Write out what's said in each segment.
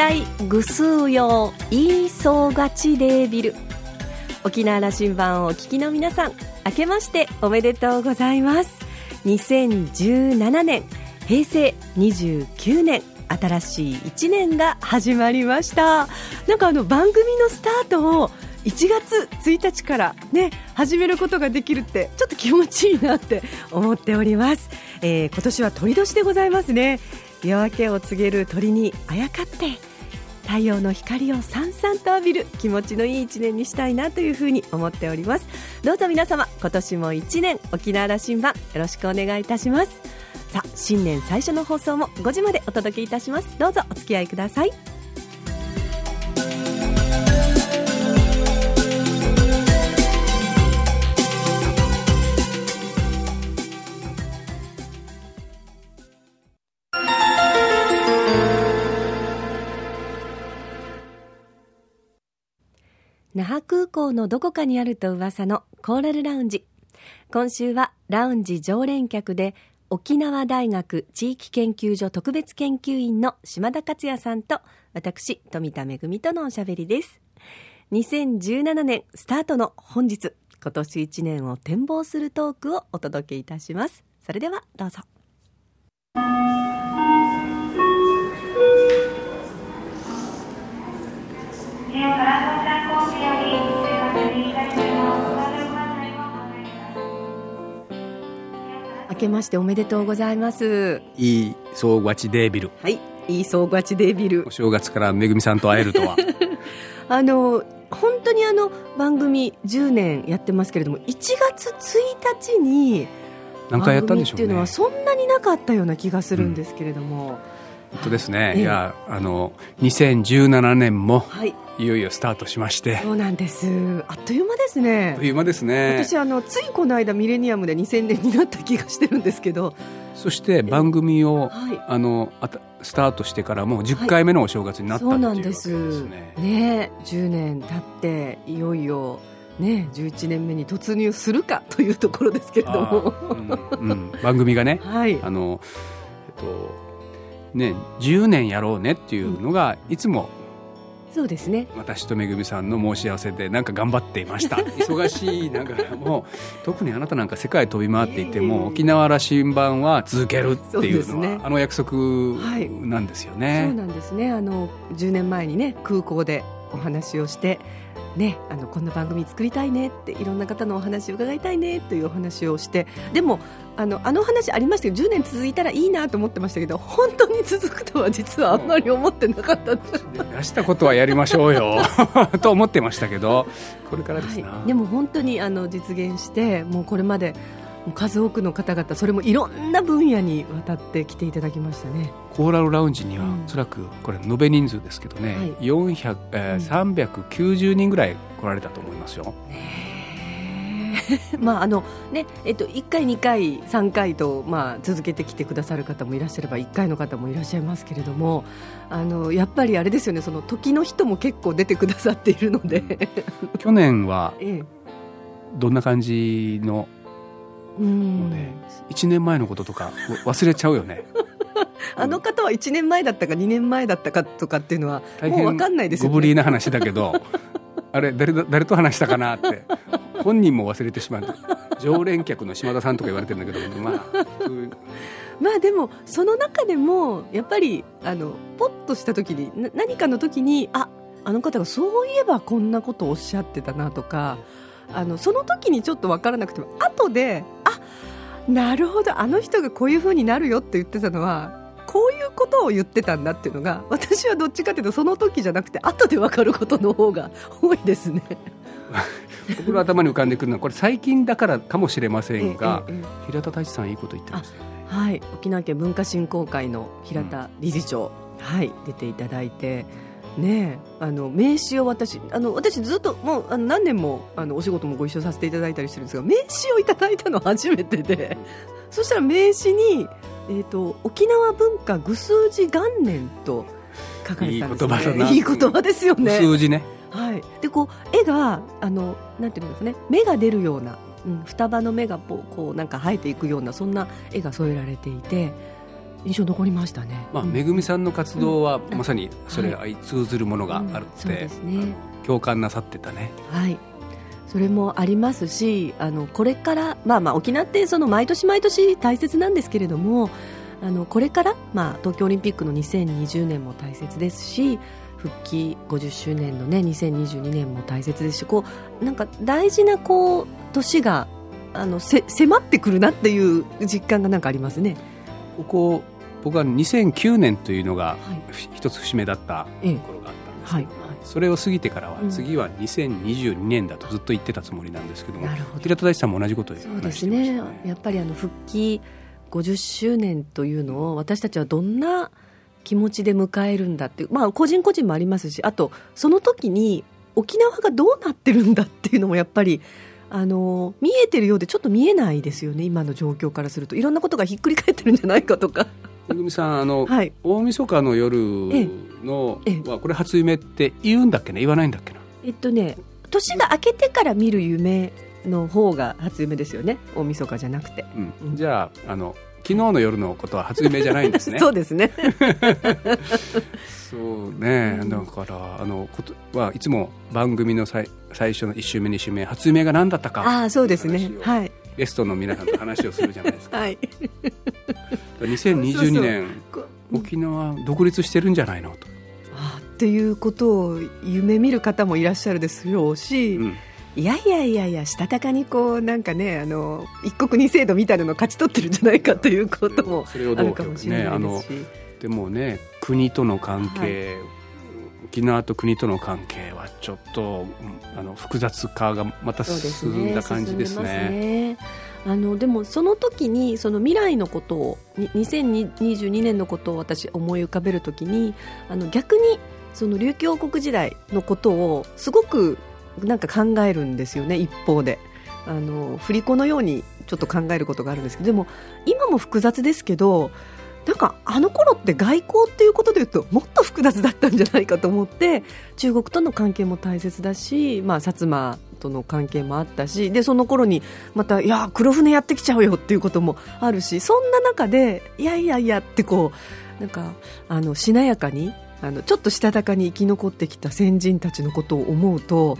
体ぐすうよういいそうがちでビル。沖縄羅針盤をお聞きの皆さん明けましておめでとうございます。2017年平成29年新しい1年が始まりました。なんかあの番組のスタートを1月1日からね始めることができるってちょっと気持ちいいなって思っております、えー、今年は鳥年でございますね。夜明けを告げる鳥にあやかって太陽の光をさんさんと浴びる気持ちのいい一年にしたいなというふうに思っております。どうぞ皆様今年も一年沖縄羅針盤よろしくお願いいたします。さあ新年最初の放送も5時までお届けいたします。どうぞお付き合いください。港のどこかにあると噂のコーラルラウンジ。今週はラウンジ常連客で沖縄大学地域研究所特別研究員の島田克也さんと私富田恵とのおしゃべりです。2017年スタートの本日今年1年を展望するトークをお届けいたします。それではどうぞ。けましておめでとうございます。いい総勝ちデービル。はいいい総勝ちデービル。お正月からめぐみさんと会えるとは。あの本当にあの番組10年やってますけれども1月1日に何回やったんでしょう、ね、っていうのはそんなになかったような気がするんですけれども、うん本当ですね、ええ、いやあの2017年も、はい、いよいよスタートしまして。そうなんです。あっという間ですね。あっという間ですね。私あのついこの間ミレニアムで2000年になった気がしてるんですけど。そして番組を、はい、あのあたスタートしてからもう10回目のお正月になった、はい、そうなんです。ね。ね10年経っていよいよね、11年目に突入するかというところですけれども、うんうん、番組がね、はい、あのえっとね、10年やろうねっていうのがいつもそうですね。私とめぐみさんの申し合わせでなんか頑張っていました。忙しいながらも特にあなたなんか世界飛び回っていても、沖縄羅針盤は続けるっていうのは、ね、あの約束なんですよね、はい、そうなんですね。あの10年前にね空港でお話をしてね、あのこんな番組作りたいねっていろんな方のお話を伺いたいねというお話をしてでもあのあの話ありましたけど10年続いたらいいなと思ってましたけど本当に続くとは実はあんまり思ってなかった。出したことはやりましょうよ。と思ってましたけどこれからですね、はい、でも本当にあの実現してもうこれまで数多くの方々それもいろんな分野にわたって来ていただきましたね。コーラルラウンジには、おそらくこれ延べ人数ですけどね、はい、400えー、390人ぐらい来られたと思いますよ。まああのねえっと、1回、2回、3回と、まあ、続けてきてくださる方もいらっしゃれば1回の方もいらっしゃいますけれどもあのやっぱりあれですよねその時の人も結構出てくださっているので。去年は どんな感じのもうね1年前のこととか 忘れちゃうよね。あの方は1年前だったか2年前だったかとかっていうのはもう分かんないですよね。ごぶりな話だけど あれ誰誰と話したかなって本人も忘れてしまう。常連客の島田さんとか言われてるんだけどまあまあでもその中でもやっぱりあのポッとした時に何かの時にああの方がそういえばこんなことをおっしゃってたなとかあのその時にちょっと分からなくても後であなるほどあの人がこういうふうになるよって言ってたのはこういうことを言ってたんだっていうのが私はどっちかというとその時じゃなくて後で分かることの方が 多いですね。僕の頭に浮かんでくるのはこれ最近だからかもしれませんが、えええ、平田太一さんいいこと言ってましたよね。はい沖縄県文化振興会の平田理事長、うん、はい出ていただいて。ねあの名刺を私あの私ずっともうあの何年もあのお仕事もご一緒させていただいたりしてるんですが名刺をいただいたの初めてでそしたら名刺に、えーと、沖縄文化具数字元年と書かれてたんですね。いい言葉ですよね。数字ね。はい。でこう絵があのなんていうんですかね。目が出るような、うん、双葉の目がこうこうなんか生えていくようなそんな絵が添えられていて印象残りましたね。まあ、めぐみさんの活動は、まさにそれが通ずるものがあるって、そうで。共感なさってたね。はい。それもありますし、あのこれからまあまあ沖縄ってその毎年毎年大切なんですけれども、あのこれからまあ東京オリンピックの2020年も大切ですし。復帰50周年のね2022年も大切ですしこうなんか大事なこう年があのせ迫ってくるなっていう実感がなんかありますね。ここ僕は2009年というのが一つ節目だったところがあったんですけど、はい、それを過ぎてからは、次は2022年だとずっと言ってたつもりなんですけども平田大地さんも同じことでそうですね。やっぱりあの復帰50周年というのを私たちはどんな気持ちで迎えるんだっていう、まあ、個人個人もありますしあとその時に沖縄がどうなってるんだっていうのもやっぱりあの見えてるようでちょっと見えないですよね今の状況からすると。いろんなことがひっくり返ってるんじゃないかとか。めぐみさんあの、はい、大晦日の夜の、ええ、これ初夢って言うんだっけね言わないんだっけな？えっとね年が明けてから見る夢の方が初夢ですよね大晦日じゃなくて、うん、じゃああの昨日の夜のことは初夢じゃないんですね。そうですね。そうね、だからあのことはいつも番組の最最初の1週目2週目初夢が何だったか。あそうですね。はい。ゲストの皆さんと話をするじゃないですか、はい、2022年沖縄独立してるんじゃないのと。あっていうことを夢見る方もいらっしゃるでしょうし、うんいやいやいやいやしたたかにこうなんかねあの一国二制度みたいなのを勝ち取ってるんじゃないかということもあるかもしれないですし、ね、でもね国との関係、はい、沖縄と国との関係はちょっとあの複雑化がまた進んだ感じですね。あのでもその時にその未来のことを2022年のことを私思い浮かべるときにあの逆にその琉球王国時代のことをすごくなんか考えるんですよね一方で。あの振り子のようにちょっと考えることがあるんですけどでも今も複雑ですけどなんかあの頃って外交っていうことでいうともっと複雑だったんじゃないかと思って中国との関係も大切だし、まあ、薩摩との関係もあったしでその頃にまたいや黒船やってきちゃうよっていうこともあるしそんな中でいやいやいやってこうなんかあのしなやかにあのちょっとしたたかに生き残ってきた先人たちのことを思うと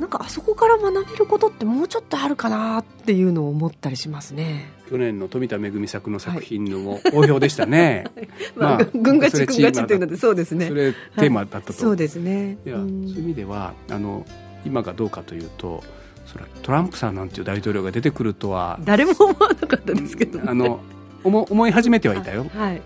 なんかあそこから学べることってもうちょっとあるかなっていうのを思ったりしますね。去年の富田恵作の作品のも好評でしたね、まあ、軍がち軍がちっていうのでそうですね。それテーマだったと、はい、そうですね。いや、そういう意味ではあの今がどうかというとそれトランプさんなんていう大統領が出てくるとは。誰も思わなかったですけど、ね、あの思思い始めてはいたよ、はい、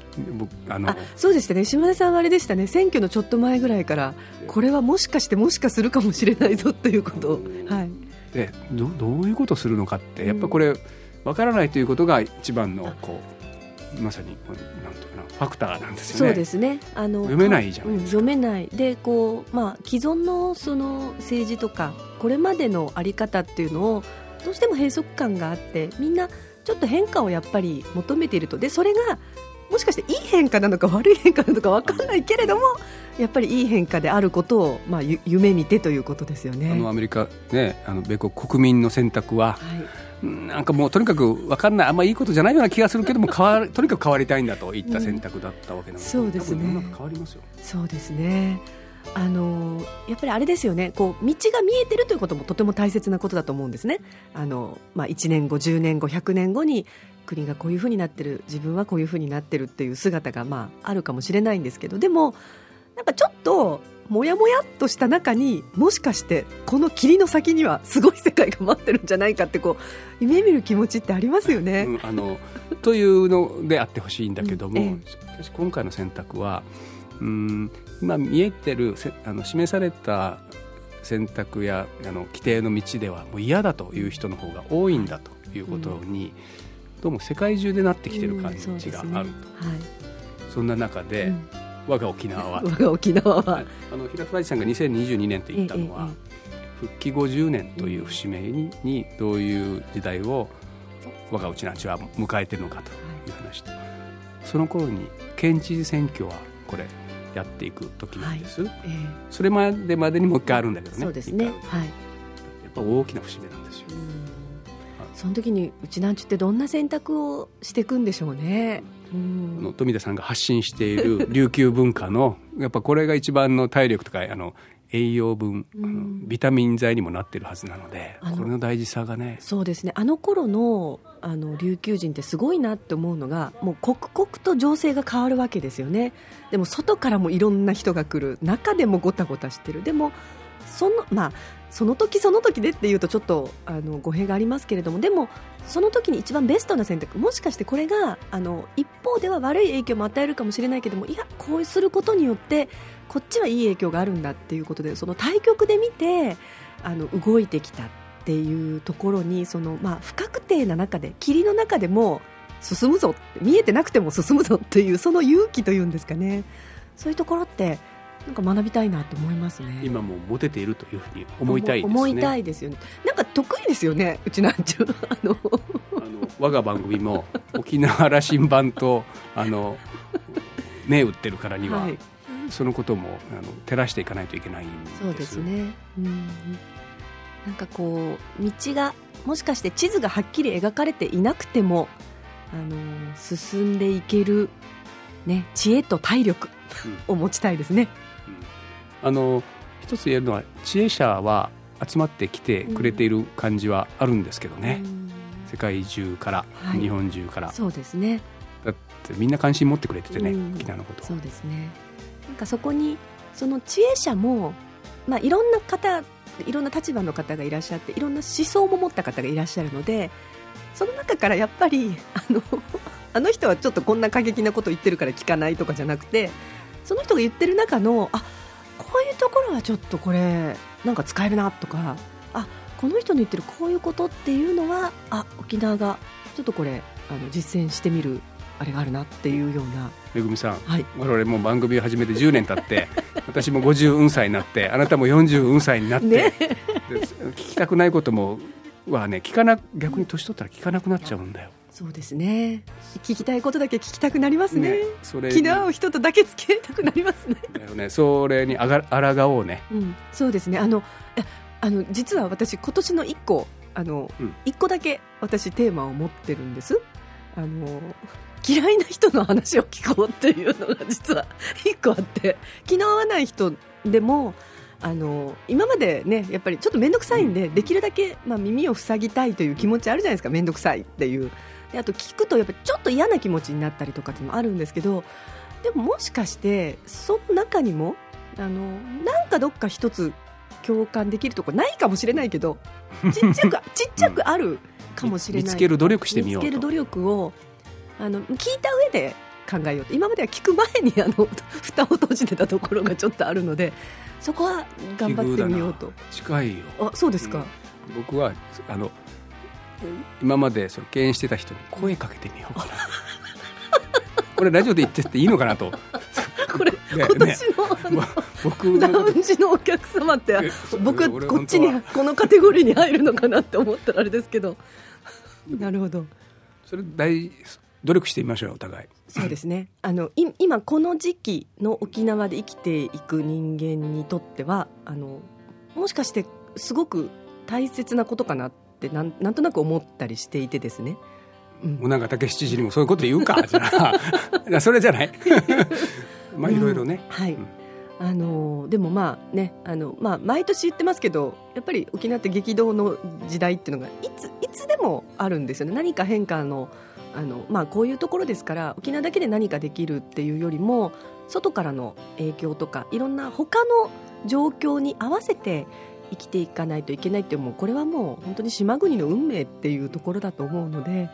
あのそうでしたね。島田さんはあれでしたね。選挙のちょっと前ぐらいからこれはもしかしてもしかするかもしれないぞということを、はい、でどどういうことをするのかってやっぱこれわからないということが一番のこうまさになんていうかなファクターなんですよね。そうですね。あの読めないじゃない。うん、読めない。でこうまあ既存のその政治とかこれまでのあり方っていうのをどうしても閉塞感があってみんなちょっと変化をやっぱり求めていると。でそれがもしかしていい変化なのか悪い変化なのか分かんないけれどもやっぱりいい変化であることを、まあ、夢見てということですよね。あのアメリカ、ね、あの米国国民の選択は、はい、なんかもうとにかく分かんない。あんまりいいことじゃないような気がするけども変わ とにかく変わりたいんだといった選択だったわけなので、うん、そうですね。変わりますよ。そうですねあのやっぱりあれですよね。こう道が見えてるということもとても大切なことだと思うんですね。あの、まあ、1年後10年後100年後に国がこういうふうになってる。自分はこういうふうになってるっていう姿が、まあ、あるかもしれないんですけど。でもなんかちょっともやもやっとした中にもしかしてこの霧の先にはすごい世界が待ってるんじゃないかってこう夢見る気持ちってありますよね。うん、あのというのであってほしいんだけども、うんええ、今回の選択はうん。今見えてるあの示された選択やあの規定の道ではもう嫌だという人の方が多いんだということに、うん、どうも世界中でなってきてる感じがあると、うんそね。はい、そんな中で、うん、我が沖縄は。我が沖縄は、あの平田大地さんが2022年と言ったのは、ええ、復帰50年という節目に,、にどういう時代を我がうちなちは迎えてるのかという話と、その頃に県知事選挙はこれやっていく時なんです、はい。えー、それまでまでにもう一回あるんだけどね。そうですね。はい。やっぱ大きな節目なんですよ、その時にうちなんちゅってどんな選択をしていくんでしょうね。うん、の富田さんが発信している 琉球文化のやっぱこれが一番の体力とかあの栄養分、うん、ビタミン剤にもなってるはずなのでこれの大事さがね。そうですね。あの頃のあの琉球人ってすごいなって思うのがもう刻々と情勢が変わるわけですよね。でも外からもいろんな人が来る中でもごたごたしてる。でもそのまあその時その時でっていうとちょっとあの語弊がありますけれども。でもその時に一番ベストな選択もしかしてこれがあの一方では悪い影響も与えるかもしれないけどもいやこうすることによってこっちはいい影響があるんだっていうことでその対局で見てあの動いてきた。ていうところにその、まあ、不確定な中で霧の中でも進むぞ見えてなくても進むぞっていうその勇気というんですかね。そういうところってなんか学びたいなと思いますね。今もモテているというふうに思いたいですね。思いたいですよね。なんか得意ですよねうちなんちゅうあのあの我が番組も沖縄羅針盤とあの銘打ってるからには、はい。そのこともあの照らしていかないといけないんです。そうですね、うん、なんかこう道がもしかして地図がはっきり描かれていなくてもあの進んでいける、ね、知恵と体力を持ちたいですね、うん、あの一つ言えるのは知恵者は集まってきてくれている感じはあるんですけどね、うん、世界中から、はい、日本中から。そうですね。だってみんな関心持ってくれててね、うん、沖縄のこと。そうですね。なんかそこにその知恵者も、まあ、いろんな方いろんな立場の方がいらっしゃっていろんな思想も持った方がいらっしゃるのでその中からやっぱりあの あの人はちょっとこんな過激なこと言ってるから聞かないとかじゃなくてその人が言ってる中のあこういうところはちょっとこれなんか使えるなとかあこの人の言ってるこういうことっていうのはあ沖縄がちょっとこれあの実践してみるあれがあるなっていうような。めぐみさん、はい、我々も番組を始めて10年経って 私も50運歳になってあなたも40運歳になって、ね、聞きたくないこともはね聞かな逆に年取ったら聞かなくなっちゃうんだよ。そうですね。聞きたいことだけ聞きたくなりますね。ねそれ気の合う人とだけ付き合いたくなりますね。だよね。それにあが抗おうね、うん、そうですね。あのあの実は私今年の1個あの、うん、1個だけ私テーマを持ってるんです。あの嫌いな人の話を聞こうっていうのが実は一個あって気の合わない人でもあの今までねやっぱりちょっと面倒くさいんで、できるだけ、まあ、耳を塞ぎたいという気持ちあるじゃないですか面倒くさいっていう。であと聞くとやっぱちょっと嫌な気持ちになったりとかっていうのもあるんですけどでももしかしてその中にもあのなんかどっか一つ共感できるとこないかもしれないけどちっちゃく ちっちゃくあるかもしれない、見つける努力してみよう見つける努力をあの聞いた上で考えようと。今までは聞く前にあの 蓋を閉じてたところがちょっとあるのでそこは頑張ってみようと。近いよ。あそうですか、うん、僕はあの今までその敬遠してた人に声かけてみようかな。これラジオで言ってっていいのかなと。これ、ね、今年の,、僕ラウンジのお客様って僕こっちにこのカテゴリーに入るのかなって思ったらあれですけど。なるほど。それ大努力してみましょうお互い。そうですね。あのい今この時期の沖縄で生きていく人間にとってはあのもしかしてすごく大切なことかなってなんなんとなく思ったりしていてですね。うん、なんか竹七時にもそういうこと言うか じゃあ。それじゃない。まあいろいろね、うん、はい、うん。あのでもまあねあの、まあ、毎年言ってますけどやっぱり沖縄って激動の時代っていうのがいついつでもあるんですよね。何か変化のあの、まあ、こういうところですから沖縄だけで何かできるっていうよりも外からの影響とかいろんな他の状況に合わせて生きていかないといけないってもうこれはもう本当に島国の運命っていうところだと思うので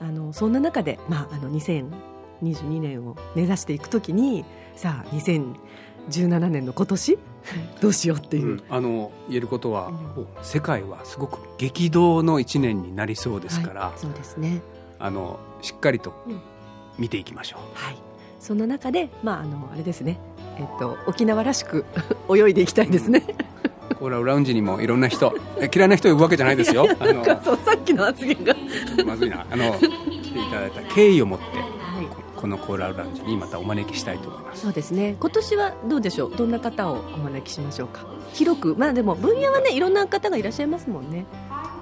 あのそんな中で、まあ、あの2022年を目指していくときにさあ2000 17年の今年 どうしようっていう、うん、あの言えることは、うん、世界はすごく激動の1年になりそうですから、はい、そうですねあのしっかりと見ていきましょう、はい、その中で、まあ、あのあれですね、えっと、沖縄らしく 泳いでいきたいですね、コーラウラウンジにもいろんな人嫌いな人呼ぶわけじゃないですよ。あのそうさっきの発言が。まずいな。あの来ていただいた敬意を持って、はい。このコーラルラウンジにまたお招きしたいと思います。そうですね。今年はどうでしょう？どんな方をお招きしましょうか？広く。まあでも分野はねいろんな方がいらっしゃいますもんね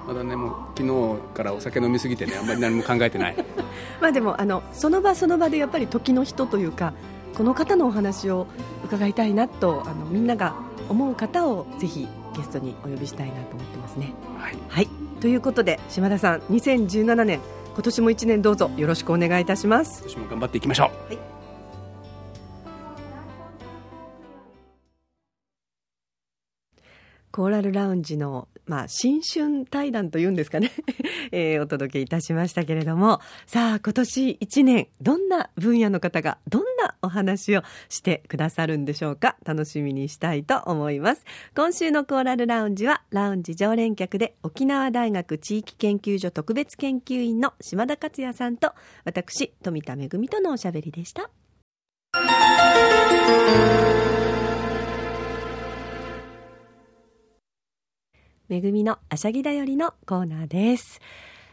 まだねもう昨日からお酒飲みすぎてねあんまり何も考えてない。まあでもあのその場その場でやっぱり時の人というかこの方のお話を伺いたいなとあのみんなが思う方をぜひゲストにお呼びしたいなと思ってますね。はい、はい、ということで島田さん2017年今年も1年どうぞよろしくお願いいたします。今年も頑張っていきましょう、はいコーラルラウンジの、まあ、新春対談というんですかね、えー、お届けいたしましたけれども、さあ、今年1年、どんな分野の方が、どんなお話をしてくださるんでしょうか、楽しみにしたいと思います。今週のコーラルラウンジは、ラウンジ常連客で、沖縄大学地域研究所特別研究員の島田克也さんと、私、富田恵とのおしゃべりでした。めぐみのあしゃぎだよりのコーナーです。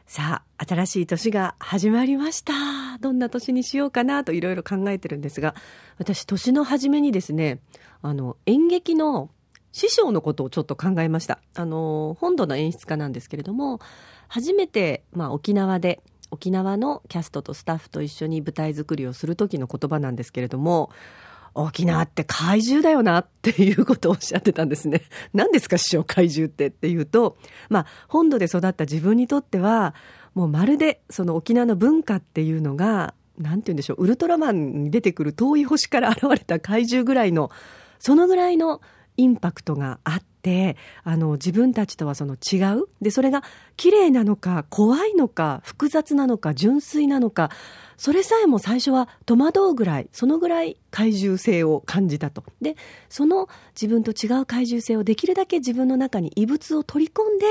さあ、新しい年が始まりました。どんな年にしようかなといろいろ考えてるんですが、私、年の初めにですね、あの、演劇の師匠のことをちょっと考えました。あの、本土の演出家なんですけれども、初めて、まあ、沖縄で、沖縄のキャストとスタッフと一緒に舞台作りをする時の言葉なんですけれども、沖縄って怪獣だよなっていうことをおっしゃってたんですね。何ですか師匠怪獣ってっていうと、まあ本土で育った自分にとっては、もうまるでその沖縄の文化っていうのが、なんて言うんでしょう、ウルトラマンに出てくる遠い星から現れた怪獣ぐらいの、そのぐらいのインパクトがあって、あの、自分たちとはその違う。で、それが綺麗なのか、怖いのか、複雑なのか、純粋なのか、それさえも最初は戸惑うぐらい、そのぐらい怪獣性を感じたと。で、その自分と違う怪獣性をできるだけ自分の中に異物を取り込んで、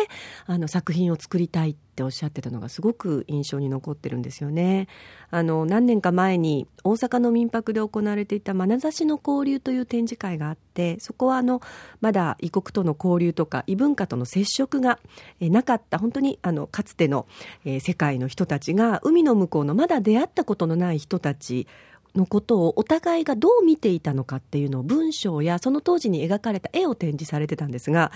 あの作品を作りたいってておっしゃってたのがすごく印象に残ってるんですよね。あの、何年か前に大阪の民泊で行われていた眼差しの交流という展示会があって、そこはあの、まだ異国との交流とか異文化との接触がなかった、本当にあの、かつての、えー、世界の人たちが海の向こうのまだ出会ったことのない人たちのことをお互いがどう見ていたのかっていうのを文章やその当時に描かれた絵を展示されてたんですが、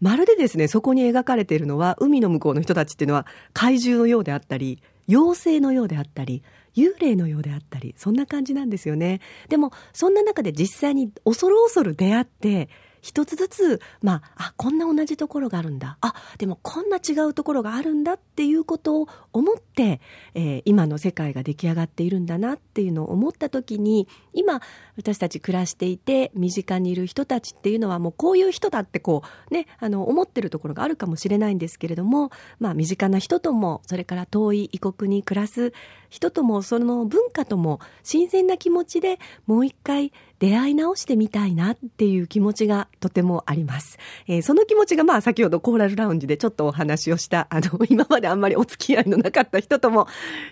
まるでですね、そこに描かれているのは海の向こうの人たちっていうのは怪獣のようであったり、妖精のようであったり、幽霊のようであったり、そんな感じなんですよね。でも、そんな中で実際に恐る恐る出会って、一つずつ、まあ、あ、こんな同じところがあるんだ。あ、でもこんな違うところがあるんだっていうことを思って、えー、今の世界が出来上がっているんだなっていうのを思った時に、今、私たち暮らしていて、身近にいる人たちっていうのはもうこういう人だってこう、ね、あの、思ってるところがあるかもしれないんですけれども、まあ、身近な人とも、それから遠い異国に暮らす人とも、その文化とも、新鮮な気持ちでもう一回、出会い直してみたいなっていう気持ちがとてもあります。えー、その気持ちがまあ先ほどコーラルラウンジでちょっとお話をした、あの、今まであんまりお付き合いのなかった人とも、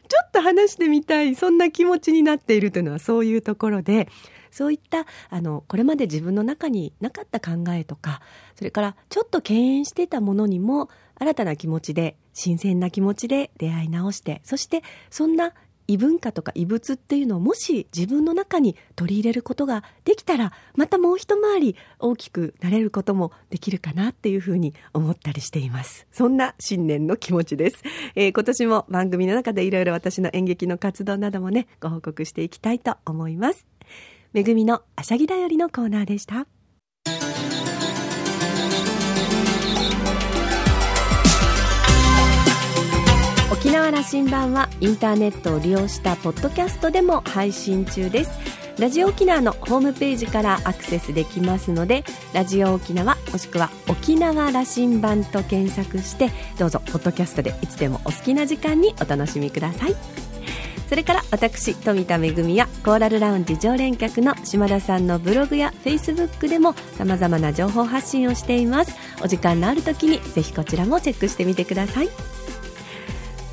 ちょっと話してみたい、そんな気持ちになっているというのはそういうところで、そういった、あの、これまで自分の中になかった考えとか、それからちょっと敬遠してたものにも、新たな気持ちで、新鮮な気持ちで出会い直して、そしてそんな異文化とか異物っていうのをもし自分の中に取り入れることができたらまたもう一回り大きくなれることもできるかなっていうふうに思ったりしています。そんな新年の気持ちです、えー、今年も番組の中でいろいろ私の演劇の活動などもねご報告していきたいと思います。めぐみのあしゃぎだよりのコーナーでした。沖縄羅針盤はインターネットを利用したポッドキャストでも配信中です。ラジオ沖縄のホームページからアクセスできますのでラジオ沖縄もしくは沖縄羅針盤と検索してどうぞポッドキャストでいつでもお好きな時間にお楽しみください。それから私富田恵やコーラルラウンジ常連客の島田さんのブログやフェイスブックでもさまざまな情報発信をしています。お時間のある時にぜひこちらもチェックしてみてください。